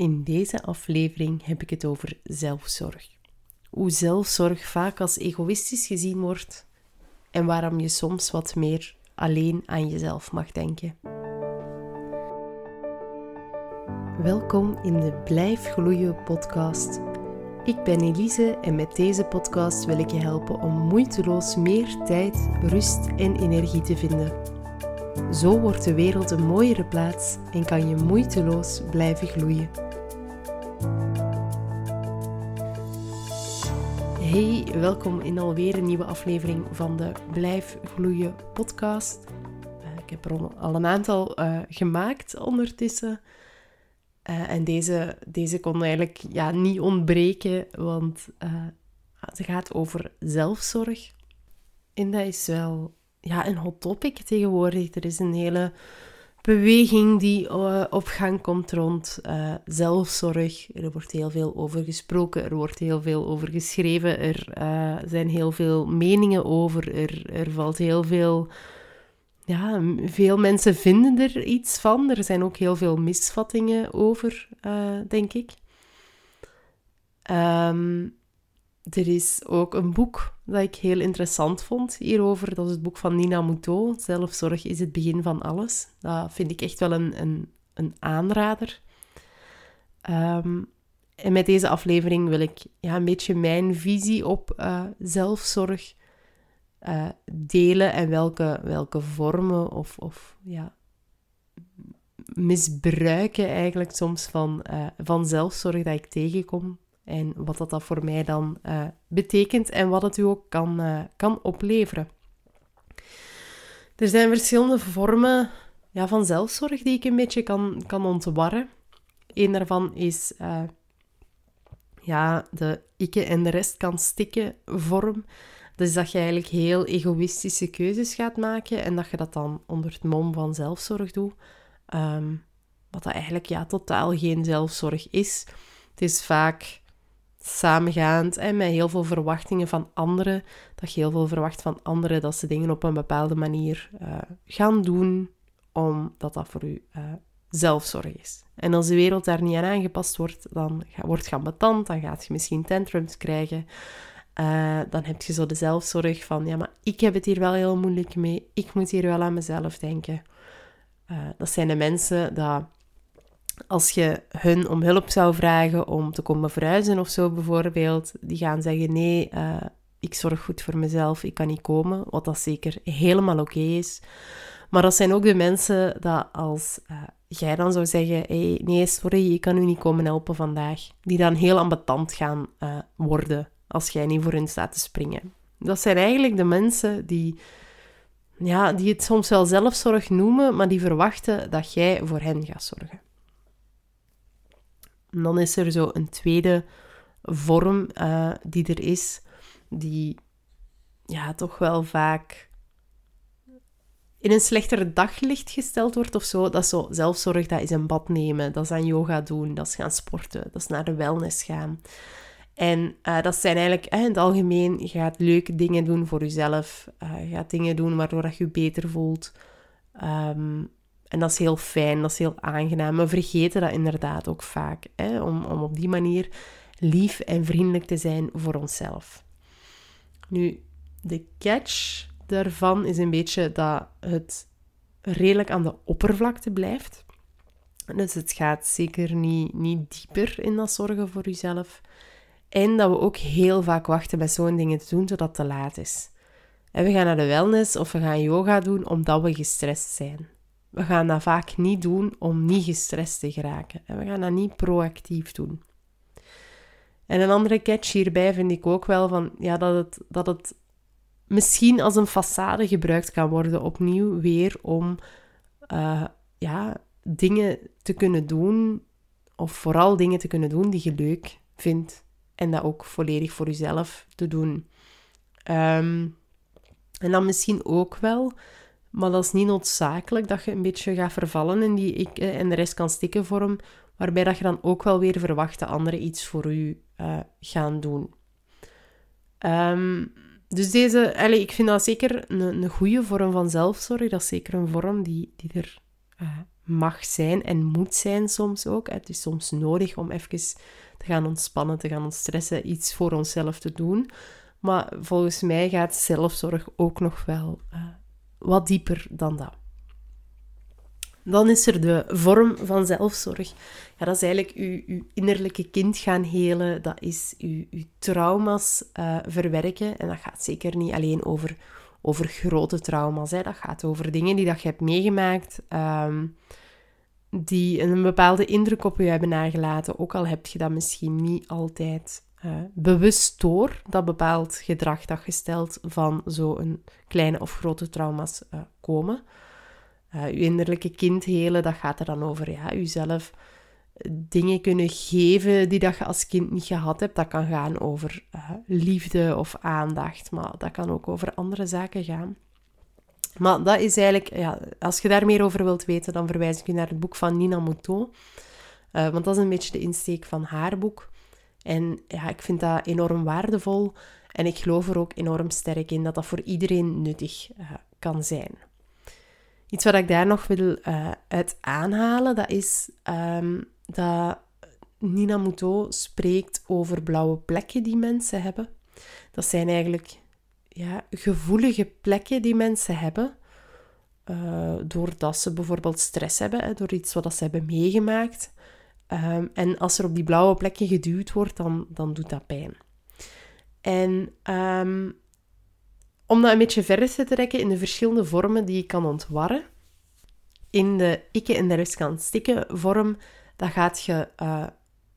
In deze aflevering heb ik het over zelfzorg. Hoe zelfzorg vaak als egoïstisch gezien wordt en waarom je soms wat meer alleen aan jezelf mag denken. Welkom in de Blijf Gloeien podcast. Ik ben Elise en met deze podcast wil ik je helpen om moeiteloos meer tijd, rust en energie te vinden. Zo wordt de wereld een mooiere plaats en kan je moeiteloos blijven gloeien. Hey, welkom in alweer een nieuwe aflevering van de Blijf Gloeien podcast. Uh, ik heb er al een aantal uh, gemaakt ondertussen. Uh, en deze, deze kon eigenlijk ja, niet ontbreken, want ze gaat over zelfzorg. En dat is wel ja, een hot topic tegenwoordig. Er is een hele beweging die uh, op gang komt rond uh, zelfzorg. Er wordt heel veel over gesproken, er wordt heel veel over geschreven, er uh, zijn heel veel meningen over, er, er valt heel veel... Ja, veel mensen vinden er iets van. Er zijn ook heel veel misvattingen over, denk ik. Um, er is ook een boek dat ik heel interessant vond hierover. Dat is het boek van Nina Moutot. Zelfzorg is het begin van alles. Dat vind ik echt wel een, een, een aanrader. Um, en met deze aflevering wil ik ja, een beetje mijn visie op uh, zelfzorg uh, delen en welke, welke vormen of, of ja, misbruiken eigenlijk soms van, uh, van zelfzorg dat ik tegenkom. En wat dat, voor mij dan uh, betekent en wat het u ook kan, uh, kan opleveren. Er zijn verschillende vormen ja, van zelfzorg die ik een beetje kan, kan ontwarren. Een daarvan is uh, ja, de ikke en de rest kan stikken vorm. Dus dat je eigenlijk heel egoïstische keuzes gaat maken en dat je dat dan onder het mom van zelfzorg doet. Um, wat dat eigenlijk ja, totaal geen zelfzorg is. Het is vaak samengaand en met heel veel verwachtingen van anderen. Dat je heel veel verwacht van anderen dat ze dingen op een bepaalde manier uh, gaan doen, omdat dat voor u uh, zelfzorg is. En als de wereld daar niet aan aangepast wordt, dan wordt je ambetant, dan gaat je misschien tantrums krijgen. Uh, dan heb je zo de zelfzorg van, ja, maar ik heb het hier wel heel moeilijk mee. Ik moet hier wel aan mezelf denken. dat zijn de mensen dat als je hun om hulp zou vragen om te komen verhuizen of zo bijvoorbeeld, die gaan zeggen nee, uh, ik zorg goed voor mezelf, ik kan niet komen, wat dat zeker helemaal oké is. Maar dat zijn ook de mensen dat als uh, jij dan zou zeggen, hey, nee, sorry, ik kan u niet komen helpen vandaag, die dan heel ambetant gaan uh, worden als jij niet voor hen staat te springen. Dat zijn eigenlijk de mensen die, ja, die het soms wel zelfzorg noemen, maar die verwachten dat jij voor hen gaat zorgen. En dan is er zo een tweede vorm uh, die er is, die ja, toch wel vaak in een slechter daglicht gesteld wordt of zo. Dat is zo zelfzorg, dat is een bad nemen, dat is aan yoga doen, dat is gaan sporten, dat is naar de wellness gaan. En uh, dat zijn eigenlijk uh, in het algemeen, je gaat leuke dingen doen voor jezelf. Je gaat dingen doen waardoor dat je je beter voelt. Um, en dat is heel fijn, dat is heel aangenaam. We vergeten dat inderdaad ook vaak, hè? Om, om op die manier lief en vriendelijk te zijn voor onszelf. Nu, de catch daarvan is een beetje dat het redelijk aan de oppervlakte blijft. Dus het gaat zeker niet, niet dieper in dat zorgen voor jezelf. En dat we ook heel vaak wachten met zo'n dingen te doen totdat het te laat is. En we gaan naar de wellness of we gaan yoga doen omdat we gestrest zijn. We gaan dat vaak niet doen om niet gestrest te geraken. En we gaan dat niet proactief doen. En een andere catch hierbij vind ik ook wel van, ja, dat, het, dat het misschien als een façade gebruikt kan worden, opnieuw weer om uh, ja, dingen te kunnen doen, of vooral dingen te kunnen doen die je leuk vindt. En dat ook volledig voor jezelf te doen. Um, en dan misschien ook wel maar dat is niet noodzakelijk dat je een beetje gaat vervallen in die ik en de rest kan stikken vorm, waarbij dat je dan ook wel weer verwacht dat anderen iets voor u uh, gaan doen. Um, dus deze, allez, ik vind dat zeker een, een goede vorm van zelfzorg. Dat is zeker een vorm die, die er uh, mag zijn en moet zijn soms ook. Het is soms nodig om even te gaan ontspannen, te gaan ontstressen, iets voor onszelf te doen. Maar volgens mij gaat zelfzorg ook nog wel uh, wat dieper dan dat. Dan is er de vorm van zelfzorg. Ja, dat is eigenlijk uw, innerlijke kind gaan helen. Dat is uw, trauma's uh, verwerken. En dat gaat zeker niet alleen over, over grote trauma's. Hè. Dat gaat over dingen die dat je hebt meegemaakt. Um, die een bepaalde indruk op je hebben nagelaten. Ook al heb je dat misschien niet altijd uh, bewust door dat bepaald gedrag dat gesteld van zo'n kleine of grote trauma's uh, komen. Uh, uw innerlijke kind helen, dat gaat er dan over ja, jezelf dingen kunnen geven die dat je als kind niet gehad hebt. Dat kan gaan over liefde of aandacht, maar dat kan ook over andere zaken gaan. Maar dat is eigenlijk, ja, als je daar meer over wilt weten, dan verwijs ik je naar het boek van Nina Mouton. want dat is een beetje de insteek van haar boek. En ja, ik vind dat enorm waardevol en ik geloof er ook enorm sterk in dat dat voor iedereen nuttig uh, kan zijn. Iets wat ik daar nog wil uh, uit aanhalen, dat is um, dat Nina Moutot spreekt over blauwe plekken die mensen hebben. Dat zijn eigenlijk ja, gevoelige plekken die mensen hebben. Uh, doordat ze bijvoorbeeld stress hebben, hè, door iets wat ze hebben meegemaakt. Ehm, en als er op die blauwe plekken geduwd wordt, dan, dan doet dat pijn. En um, om dat een beetje verder te trekken in de verschillende vormen die je kan ontwarren, in de ikke en de rest kan stikken vorm, dan gaat je uh,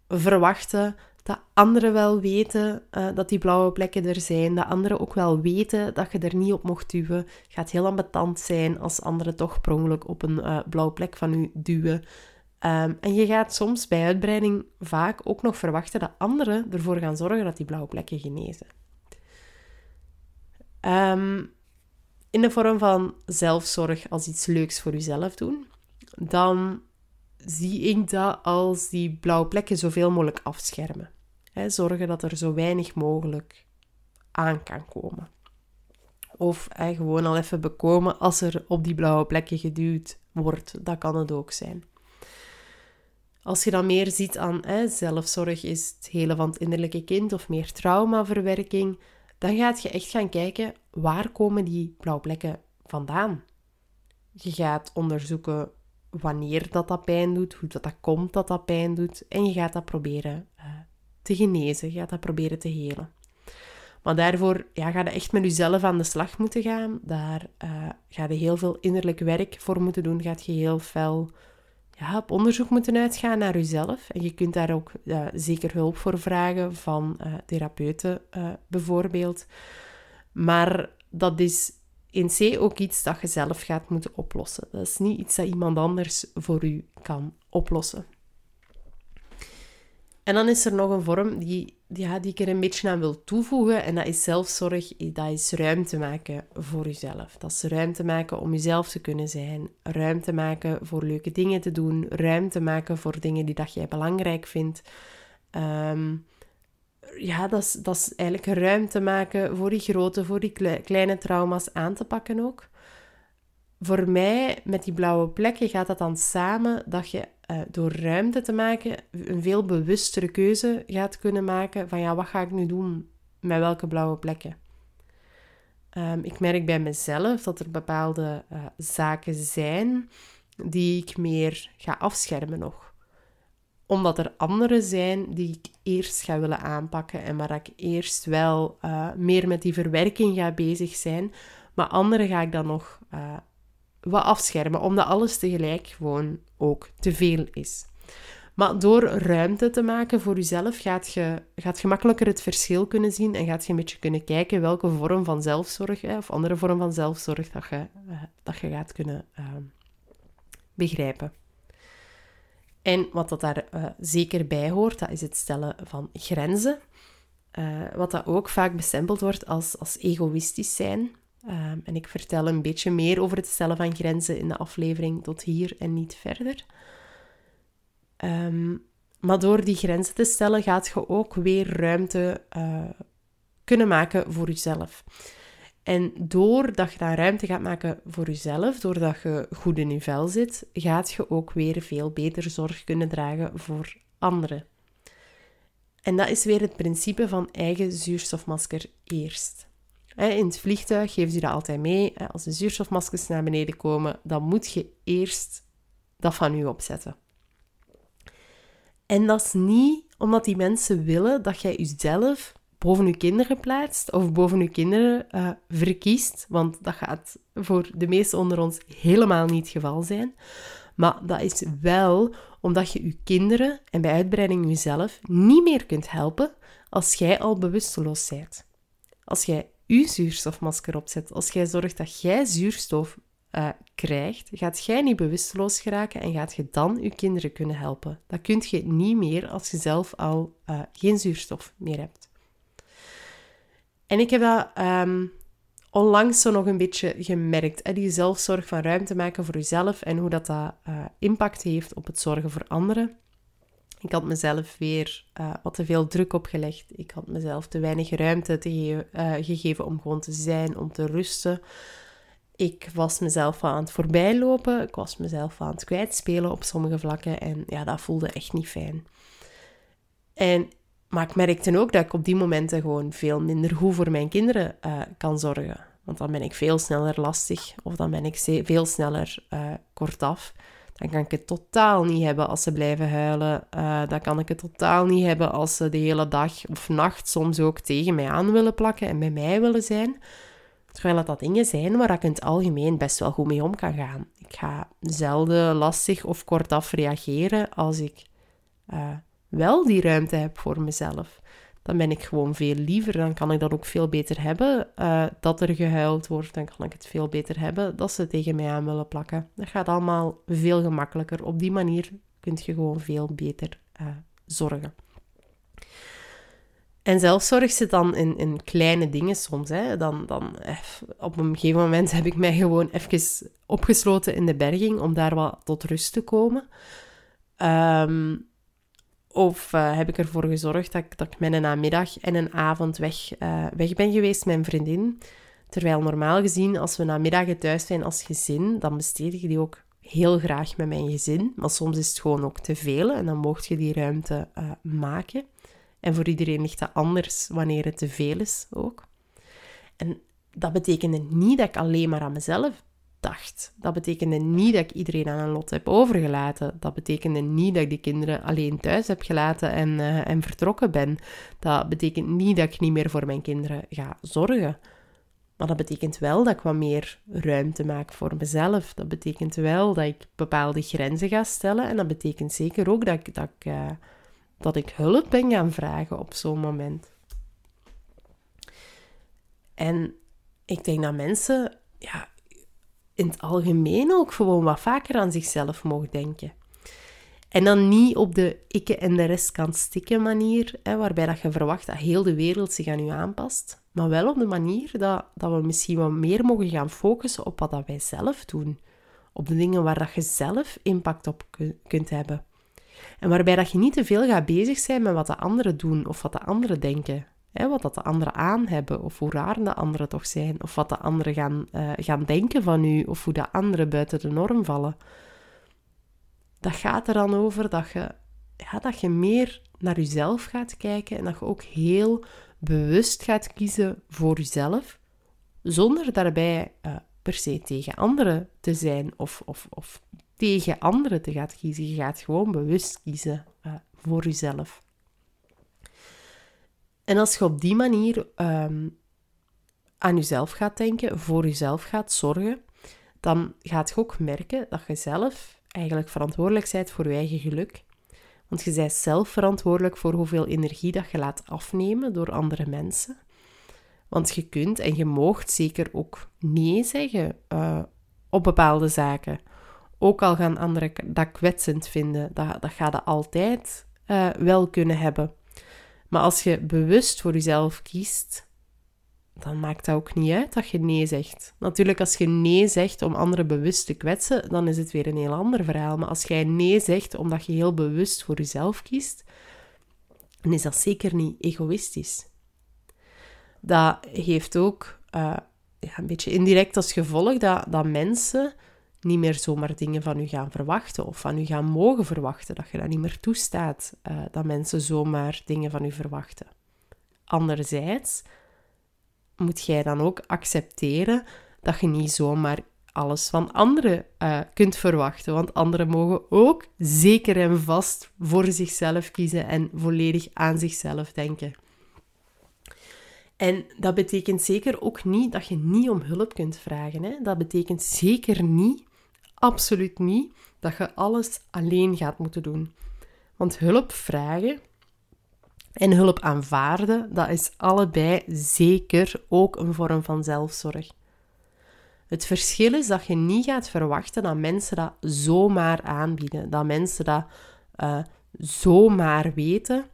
verwachten dat anderen wel weten uh, dat die blauwe plekken er zijn, dat anderen ook wel weten dat je er niet op mocht duwen. gaat heel ambetant zijn als anderen toch prongelijk op een uh, blauwe plek van u duwen. Um, en je gaat soms bij uitbreiding vaak ook nog verwachten dat anderen ervoor gaan zorgen dat die blauwe plekken genezen. Um, in de vorm van zelfzorg als iets leuks voor jezelf doen, dan zie ik dat als die blauwe plekken zoveel mogelijk afschermen. He, zorgen dat er zo weinig mogelijk aan kan komen. Of gewoon al even bekomen als er op die blauwe plekken geduwd wordt. Dat kan het ook zijn. Als je dan meer ziet aan hè, zelfzorg is het hele van het innerlijke kind of meer traumaverwerking, dan gaat je echt gaan kijken waar komen die blauwplekken vandaan. Je gaat onderzoeken wanneer dat, dat pijn doet, hoe dat, dat komt dat dat pijn doet en je gaat dat proberen uh, te genezen, je gaat dat proberen te helen. Maar daarvoor ja, ga je echt met jezelf aan de slag moeten gaan. Daar uh, ga je heel veel innerlijk werk voor moeten doen. Gaat je heel fel ja, op onderzoek moeten uitgaan naar uzelf. En je kunt daar ook zeker hulp voor vragen van uh, therapeuten uh, bijvoorbeeld. Maar dat is in C ook iets dat je zelf gaat moeten oplossen. Dat is niet iets dat iemand anders voor u kan oplossen. En dan is er nog een vorm die, ja, die ik er een beetje aan wil toevoegen. En dat is zelfzorg. Dat is ruimte maken voor jezelf. Dat is ruimte maken om jezelf te kunnen zijn. Ruimte maken voor leuke dingen te doen. Ruimte maken voor dingen die dat jij belangrijk vindt. Ehm, ja, dat is, dat is eigenlijk ruimte maken voor die grote, voor die kleine trauma's aan te pakken ook voor mij, met die blauwe plekken, gaat dat dan samen dat je uh, door ruimte te maken een veel bewustere keuze gaat kunnen maken van ja, wat ga ik nu doen met welke blauwe plekken. Um, ik merk bij mezelf dat er bepaalde uh, zaken zijn die ik meer ga afschermen nog. Omdat er andere zijn die ik eerst ga willen aanpakken en waar ik eerst wel uh, meer met die verwerking ga bezig zijn. Maar andere ga ik dan nog wat afschermen, omdat alles tegelijk gewoon ook te veel is. Maar door ruimte te maken voor jezelf gaat je, gaat je makkelijker het verschil kunnen zien en gaat je een beetje kunnen kijken welke vorm van zelfzorg of andere vorm van zelfzorg dat je, uh, dat je gaat kunnen uh, begrijpen. En wat dat daar uh, zeker bij hoort, dat is het stellen van grenzen. wat dat ook vaak bestempeld wordt als, als egoïstisch zijn. Ehm, en ik vertel een beetje meer over het stellen van grenzen in de aflevering tot hier en niet verder. Um, maar door die grenzen te stellen gaat je ook weer ruimte uh, kunnen maken voor jezelf. En doordat je daar ruimte gaat maken voor jezelf, doordat je goed in je vel zit, gaat je ook weer veel beter zorg kunnen dragen voor anderen. En dat is weer het principe van eigen zuurstofmasker eerst. In het vliegtuig geven ze dat altijd mee. Als de zuurstofmaskers naar beneden komen, dan moet je eerst dat van u opzetten. En dat is niet omdat die mensen willen dat jij jezelf boven je kinderen plaatst of boven je kinderen uh, verkiest. Want dat gaat voor de meesten onder ons helemaal niet het geval zijn. Maar dat is wel omdat je je kinderen en bij uitbreiding jezelf niet meer kunt helpen als jij al bewusteloos bent. Als jij je zuurstofmasker opzet, als jij zorgt dat jij zuurstof uh, krijgt, gaat jij niet bewusteloos geraken en gaat je dan je kinderen kunnen helpen. Dat kun je niet meer als je zelf al uh, geen zuurstof meer hebt. En ik heb dat um, onlangs zo nog een beetje gemerkt. Hè? Die zelfzorg van ruimte maken voor jezelf en hoe dat, dat uh, impact heeft op het zorgen voor anderen. Ik had mezelf weer uh, wat te veel druk opgelegd. Ik had mezelf te weinig ruimte uh, gegeven om gewoon te zijn, om te rusten. Ik was mezelf aan het voorbijlopen. Ik was mezelf aan het kwijtspelen op sommige vlakken. En ja, dat voelde echt niet fijn. En maar ik merkte ook dat ik op die momenten gewoon veel minder goed voor mijn kinderen uh, kan zorgen. Want dan ben ik veel sneller lastig of dan ben ik veel sneller kortaf. Dan kan ik het totaal niet hebben als ze blijven huilen. Uh, dan kan ik het totaal niet hebben als ze de hele dag of nacht soms ook tegen mij aan willen plakken en bij mij willen zijn. Terwijl dat, dat dingen zijn waar ik in het algemeen best wel goed mee om kan gaan. Ik ga zelden lastig of kortaf reageren als ik wel die ruimte heb voor mezelf, dan ben ik gewoon veel liever. Dan kan ik dat ook veel beter hebben. Uh, dat er gehuild wordt, dan kan ik het veel beter hebben dat ze tegen mij aan willen plakken. Dat gaat allemaal veel gemakkelijker. Op die manier kun je gewoon veel beter uh, zorgen. En zelfzorg zit dan in, in kleine dingen soms. Hè. Dan, dan, eh, op een gegeven moment heb ik mij gewoon even opgesloten in de berging om daar wat tot rust te komen. Um, of uh, heb ik ervoor gezorgd dat ik, dat een namiddag en een avond weg, uh, weg ben geweest met mijn vriendin. Terwijl normaal gezien, als we namiddagen thuis zijn als gezin, dan besteed ik die ook heel graag met mijn gezin. Maar soms is het gewoon ook te veel en dan mocht je die ruimte uh, maken. En voor iedereen ligt dat anders wanneer het te veel is ook. En dat betekende niet dat ik alleen maar aan mezelf dacht. Dat betekende niet dat ik iedereen aan een lot heb overgelaten. Dat betekende niet dat ik die kinderen alleen thuis heb gelaten en, uh, en vertrokken ben. Dat betekent niet dat ik niet meer voor mijn kinderen ga zorgen. Maar dat betekent wel dat ik wat meer ruimte maak voor mezelf. Dat betekent wel dat ik bepaalde grenzen ga stellen. En dat betekent zeker ook dat ik, dat uh, dat ik hulp ben gaan vragen op zo'n moment. En ik denk dat mensen ja, in het algemeen ook gewoon wat vaker aan zichzelf mogen denken. En dan niet op de ikke en de rest kan stikken manier, hè, waarbij dat je verwacht dat heel de wereld zich aan je aanpast. Maar wel op de manier dat, dat we misschien wat meer mogen gaan focussen op wat dat wij zelf doen. Op de dingen waar dat je zelf impact op kunt hebben. En waarbij dat je niet te veel gaat bezig zijn met wat de anderen doen of wat de anderen denken. Wat dat de anderen aan hebben, of hoe raar de anderen toch zijn, of wat de anderen gaan, uh, gaan denken van u, of hoe de anderen buiten de norm vallen. Dat gaat er dan over dat je, ja, dat je meer naar jezelf gaat kijken en dat je ook heel bewust gaat kiezen voor jezelf, zonder daarbij uh, per se tegen anderen te zijn of, of, of tegen anderen te gaan kiezen. Je gaat gewoon bewust kiezen uh, voor jezelf. En als je op die manier um, aan jezelf gaat denken, voor jezelf gaat zorgen, dan gaat je ook merken dat je zelf eigenlijk verantwoordelijk bent voor je eigen geluk. Want je bent zelf verantwoordelijk voor hoeveel energie dat je laat afnemen door andere mensen. Want je kunt en je moogt zeker ook nee zeggen uh, op bepaalde zaken. Ook al gaan anderen dat kwetsend vinden, dat, dat ga je altijd uh, wel kunnen hebben. Maar als je bewust voor jezelf kiest, dan maakt dat ook niet uit dat je nee zegt. Natuurlijk, als je nee zegt om anderen bewust te kwetsen, dan is het weer een heel ander verhaal. Maar als jij nee zegt omdat je heel bewust voor jezelf kiest, dan is dat zeker niet egoïstisch. Dat heeft ook uh, ja, een beetje indirect als gevolg dat, dat mensen niet meer zomaar dingen van u gaan verwachten of van u gaan mogen verwachten. Dat je dat niet meer toestaat, uh, dat mensen zomaar dingen van u verwachten. Anderzijds moet jij dan ook accepteren dat je niet zomaar alles van anderen uh, kunt verwachten. Want anderen mogen ook zeker en vast voor zichzelf kiezen en volledig aan zichzelf denken. En dat betekent zeker ook niet dat je niet om hulp kunt vragen. Hè? Dat betekent zeker niet, absoluut niet, dat je alles alleen gaat moeten doen. Want hulp vragen en hulp aanvaarden, dat is allebei zeker ook een vorm van zelfzorg. Het verschil is dat je niet gaat verwachten dat mensen dat zomaar aanbieden, dat mensen dat uh, zomaar weten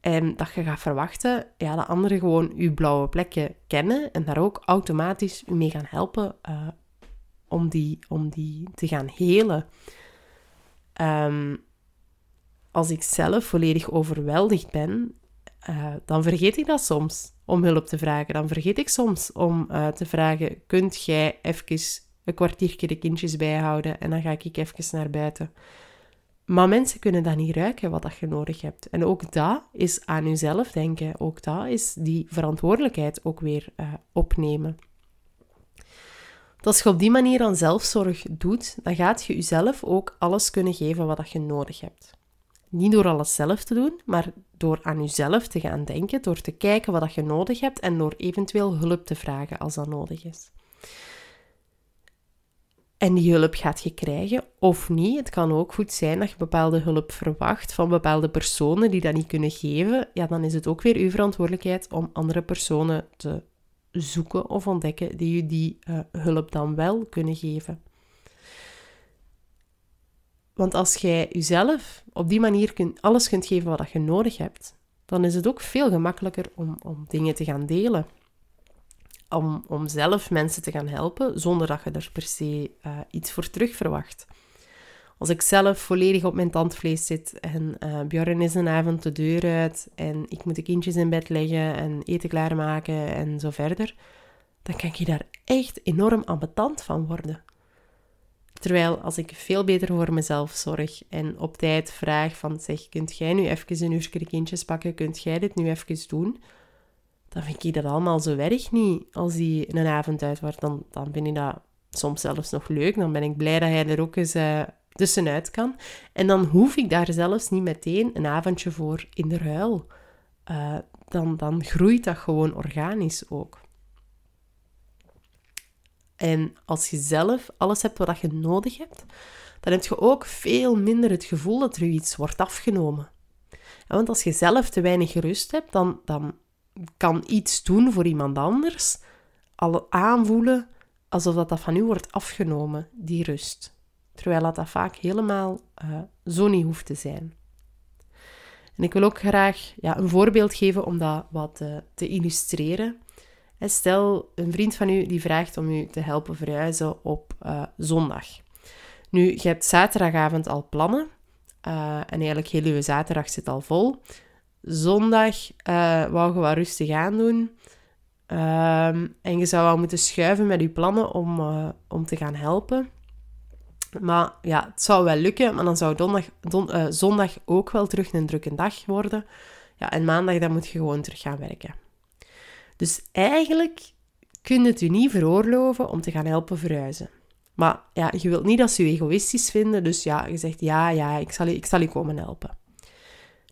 en dat je gaat verwachten ja, dat anderen gewoon je blauwe plekken kennen en daar ook automatisch mee gaan helpen uh, om, die, om die te gaan helen. Um, als ik zelf volledig overweldigd ben, uh, dan vergeet ik dat soms om hulp te vragen. Dan vergeet ik soms om uh, te vragen: kunt jij even een kwartiertje de kindjes bijhouden en dan ga ik even naar buiten. Maar mensen kunnen dat niet ruiken wat dat je nodig hebt. En ook dat is aan jezelf denken. Ook dat is die verantwoordelijkheid ook weer uh, opnemen. Als je op die manier aan zelfzorg doet, dan gaat je jezelf ook alles kunnen geven wat je nodig hebt. Niet door alles zelf te doen, maar door aan jezelf te gaan denken, door te kijken wat je nodig hebt en door eventueel hulp te vragen als dat nodig is. En die hulp gaat je krijgen of niet. Het kan ook goed zijn dat je bepaalde hulp verwacht van bepaalde personen die dat niet kunnen geven. Ja, dan is het ook weer uw verantwoordelijkheid om andere personen te zoeken of ontdekken die je die uh, hulp dan wel kunnen geven. Want als jij jezelf op die manier alles kunt geven wat je nodig hebt, dan is het ook veel gemakkelijker om, om dingen te gaan delen. Om, om zelf mensen te gaan helpen zonder dat je er per se uh, iets voor terug verwacht. Als ik zelf volledig op mijn tandvlees zit en uh, Björn is een avond de deur uit en ik moet de kindjes in bed leggen en eten klaarmaken en zo verder, dan kan ik daar echt enorm ambetant van worden. Terwijl als ik veel beter voor mezelf zorg en op tijd vraag van zeg, kunt jij nu even een uurtje de kindjes pakken, kunt jij dit nu even doen? Dan vind ik dat allemaal zo erg niet als die een avond uit wordt. Dan, dan vind ik dat soms zelfs nog leuk. Dan ben ik blij dat hij er ook eens uh, tussenuit kan. En dan hoef ik daar zelfs niet meteen een avondje voor in de ruil. Uh, dan, dan groeit dat gewoon organisch ook. En als je zelf alles hebt wat je nodig hebt, dan heb je ook veel minder het gevoel dat er iets wordt afgenomen. want als je zelf te weinig rust hebt, dan, dan kan iets doen voor iemand anders al aanvoelen alsof dat, dat van u wordt afgenomen, die rust. Terwijl dat, dat vaak helemaal uh, zo niet hoeft te zijn. En ik wil ook graag ja, een voorbeeld geven om dat wat uh, te illustreren. Stel, een vriend van u die vraagt om u te helpen verhuizen op uh, zondag. Nu, je hebt zaterdagavond al plannen. En eigenlijk heel uw zaterdag zit al vol. Zondag wou je wat rustig aan doen. Ehm, en je zou wel moeten schuiven met je plannen om, om te gaan helpen. Maar ja, het zou wel lukken, maar dan zou donderdag, don, zondag ook wel terug een drukke dag worden. Ja, en maandag dan moet je gewoon terug gaan werken. Dus eigenlijk kun je het u niet veroorloven om te gaan helpen verhuizen. Maar ja, je wilt niet dat ze je egoïstisch vinden, dus ja, je zegt ja, ja, ik zal, je, ik zal je komen helpen.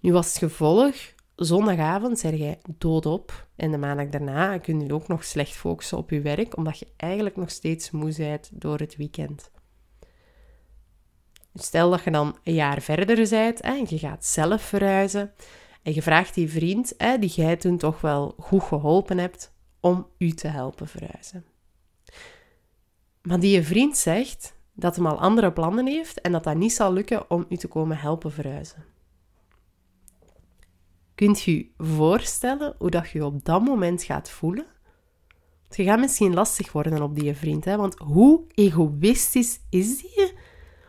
Nu was het gevolg, zondagavond zeg jij doodop en de maandag daarna kun je ook nog slecht focussen op je werk, omdat je eigenlijk nog steeds moe bent door het weekend. Stel dat je dan een jaar verder bent en je gaat zelf verhuizen en je vraagt die vriend, hè, die jij toen toch wel goed geholpen hebt, om u te helpen verhuizen. Maar die je vriend zegt dat hij al andere plannen heeft en dat dat niet zal lukken om u te komen helpen verhuizen. Kunt je je voorstellen hoe dat je op dat moment gaat voelen? Het gaat misschien lastig worden op die vriend, hè? want hoe egoïstisch is die?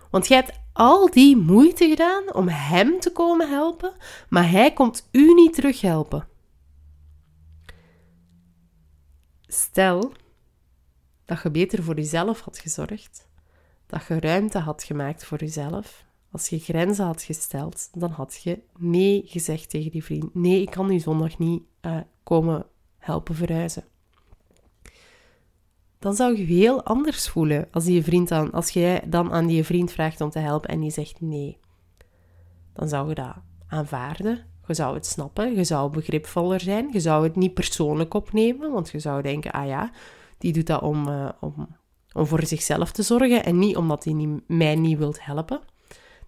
Want jij hebt al die moeite gedaan om hem te komen helpen, maar hij komt u niet terug helpen. Stel dat je beter voor jezelf had gezorgd, dat je ruimte had gemaakt voor jezelf, als je grenzen had gesteld, dan had je nee gezegd tegen die vriend. Nee, ik kan u zondag niet uh, komen helpen verhuizen. Dan zou je heel anders voelen als, die vriend dan, als jij dan aan die vriend vraagt om te helpen en die zegt nee. Dan zou je dat aanvaarden. Je zou het snappen. Je zou begripvoller zijn. Je zou het niet persoonlijk opnemen, want je zou denken: ah ja, die doet dat om, uh, om, om voor zichzelf te zorgen en niet omdat hij mij niet wilt helpen.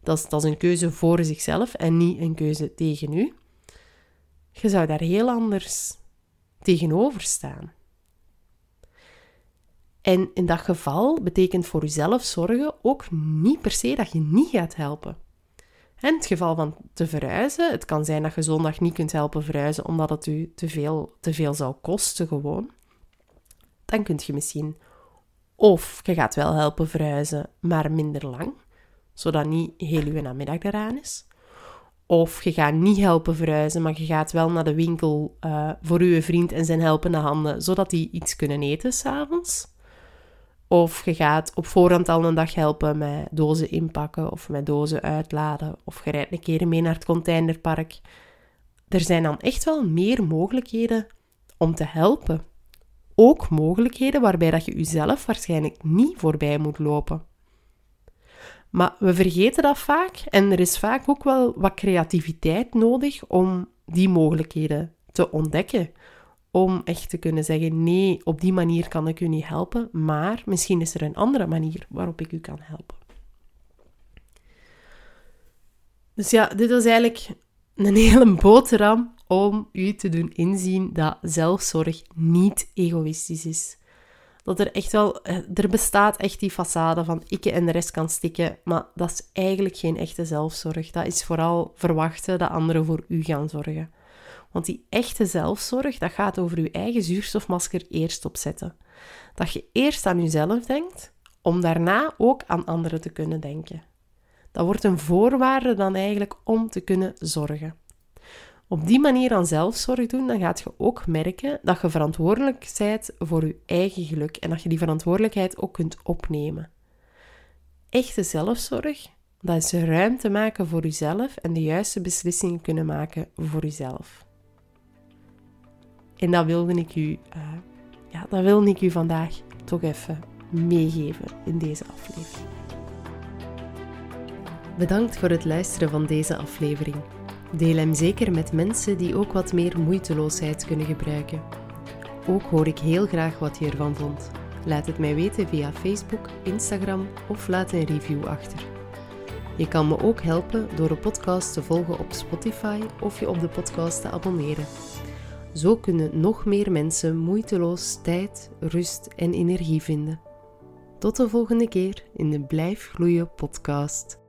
Dat is, dat is een keuze voor zichzelf en niet een keuze tegen u. Je zou daar heel anders tegenover staan. En in dat geval betekent voor jezelf zorgen ook niet per se dat je niet gaat helpen. In het geval van te verhuizen, het kan zijn dat je zondag niet kunt helpen verhuizen omdat het u te veel, te veel zou kosten gewoon. Dan kun je misschien of je gaat wel helpen verhuizen, maar minder lang zodat niet heel uw namiddag eraan is. Of je gaat niet helpen verhuizen, maar je gaat wel naar de winkel uh, voor uw vriend en zijn helpende handen, zodat die iets kunnen eten s'avonds. Of je gaat op voorhand al een dag helpen met dozen inpakken of met dozen uitladen. Of je rijdt een keer mee naar het containerpark. Er zijn dan echt wel meer mogelijkheden om te helpen. Ook mogelijkheden waarbij dat je jezelf waarschijnlijk niet voorbij moet lopen. Maar we vergeten dat vaak en er is vaak ook wel wat creativiteit nodig om die mogelijkheden te ontdekken. Om echt te kunnen zeggen: nee, op die manier kan ik u niet helpen, maar misschien is er een andere manier waarop ik u kan helpen. Dus ja, dit was eigenlijk een hele boterham om u te doen inzien dat zelfzorg niet egoïstisch is dat er echt wel, eh, er bestaat echt die façade van ik en de rest kan stikken, maar dat is eigenlijk geen echte zelfzorg. Dat is vooral verwachten dat anderen voor u gaan zorgen. Want die echte zelfzorg, dat gaat over uw eigen zuurstofmasker eerst opzetten. Dat je eerst aan jezelf denkt, om daarna ook aan anderen te kunnen denken. Dat wordt een voorwaarde dan eigenlijk om te kunnen zorgen op die manier aan zelfzorg doen, dan gaat je ook merken dat je verantwoordelijk bent voor je eigen geluk en dat je die verantwoordelijkheid ook kunt opnemen. Echte zelfzorg, dat is ruimte maken voor jezelf en de juiste beslissingen kunnen maken voor jezelf. En dat wilde ik u, uh, ja, dat wilde ik u vandaag toch even meegeven in deze aflevering. Bedankt voor het luisteren van deze aflevering. Deel hem zeker met mensen die ook wat meer moeiteloosheid kunnen gebruiken. Ook hoor ik heel graag wat je ervan vond. Laat het mij weten via Facebook, Instagram of laat een review achter. Je kan me ook helpen door de podcast te volgen op Spotify of je op de podcast te abonneren. Zo kunnen nog meer mensen moeiteloos tijd, rust en energie vinden. Tot de volgende keer in de Blijf Gloeien podcast.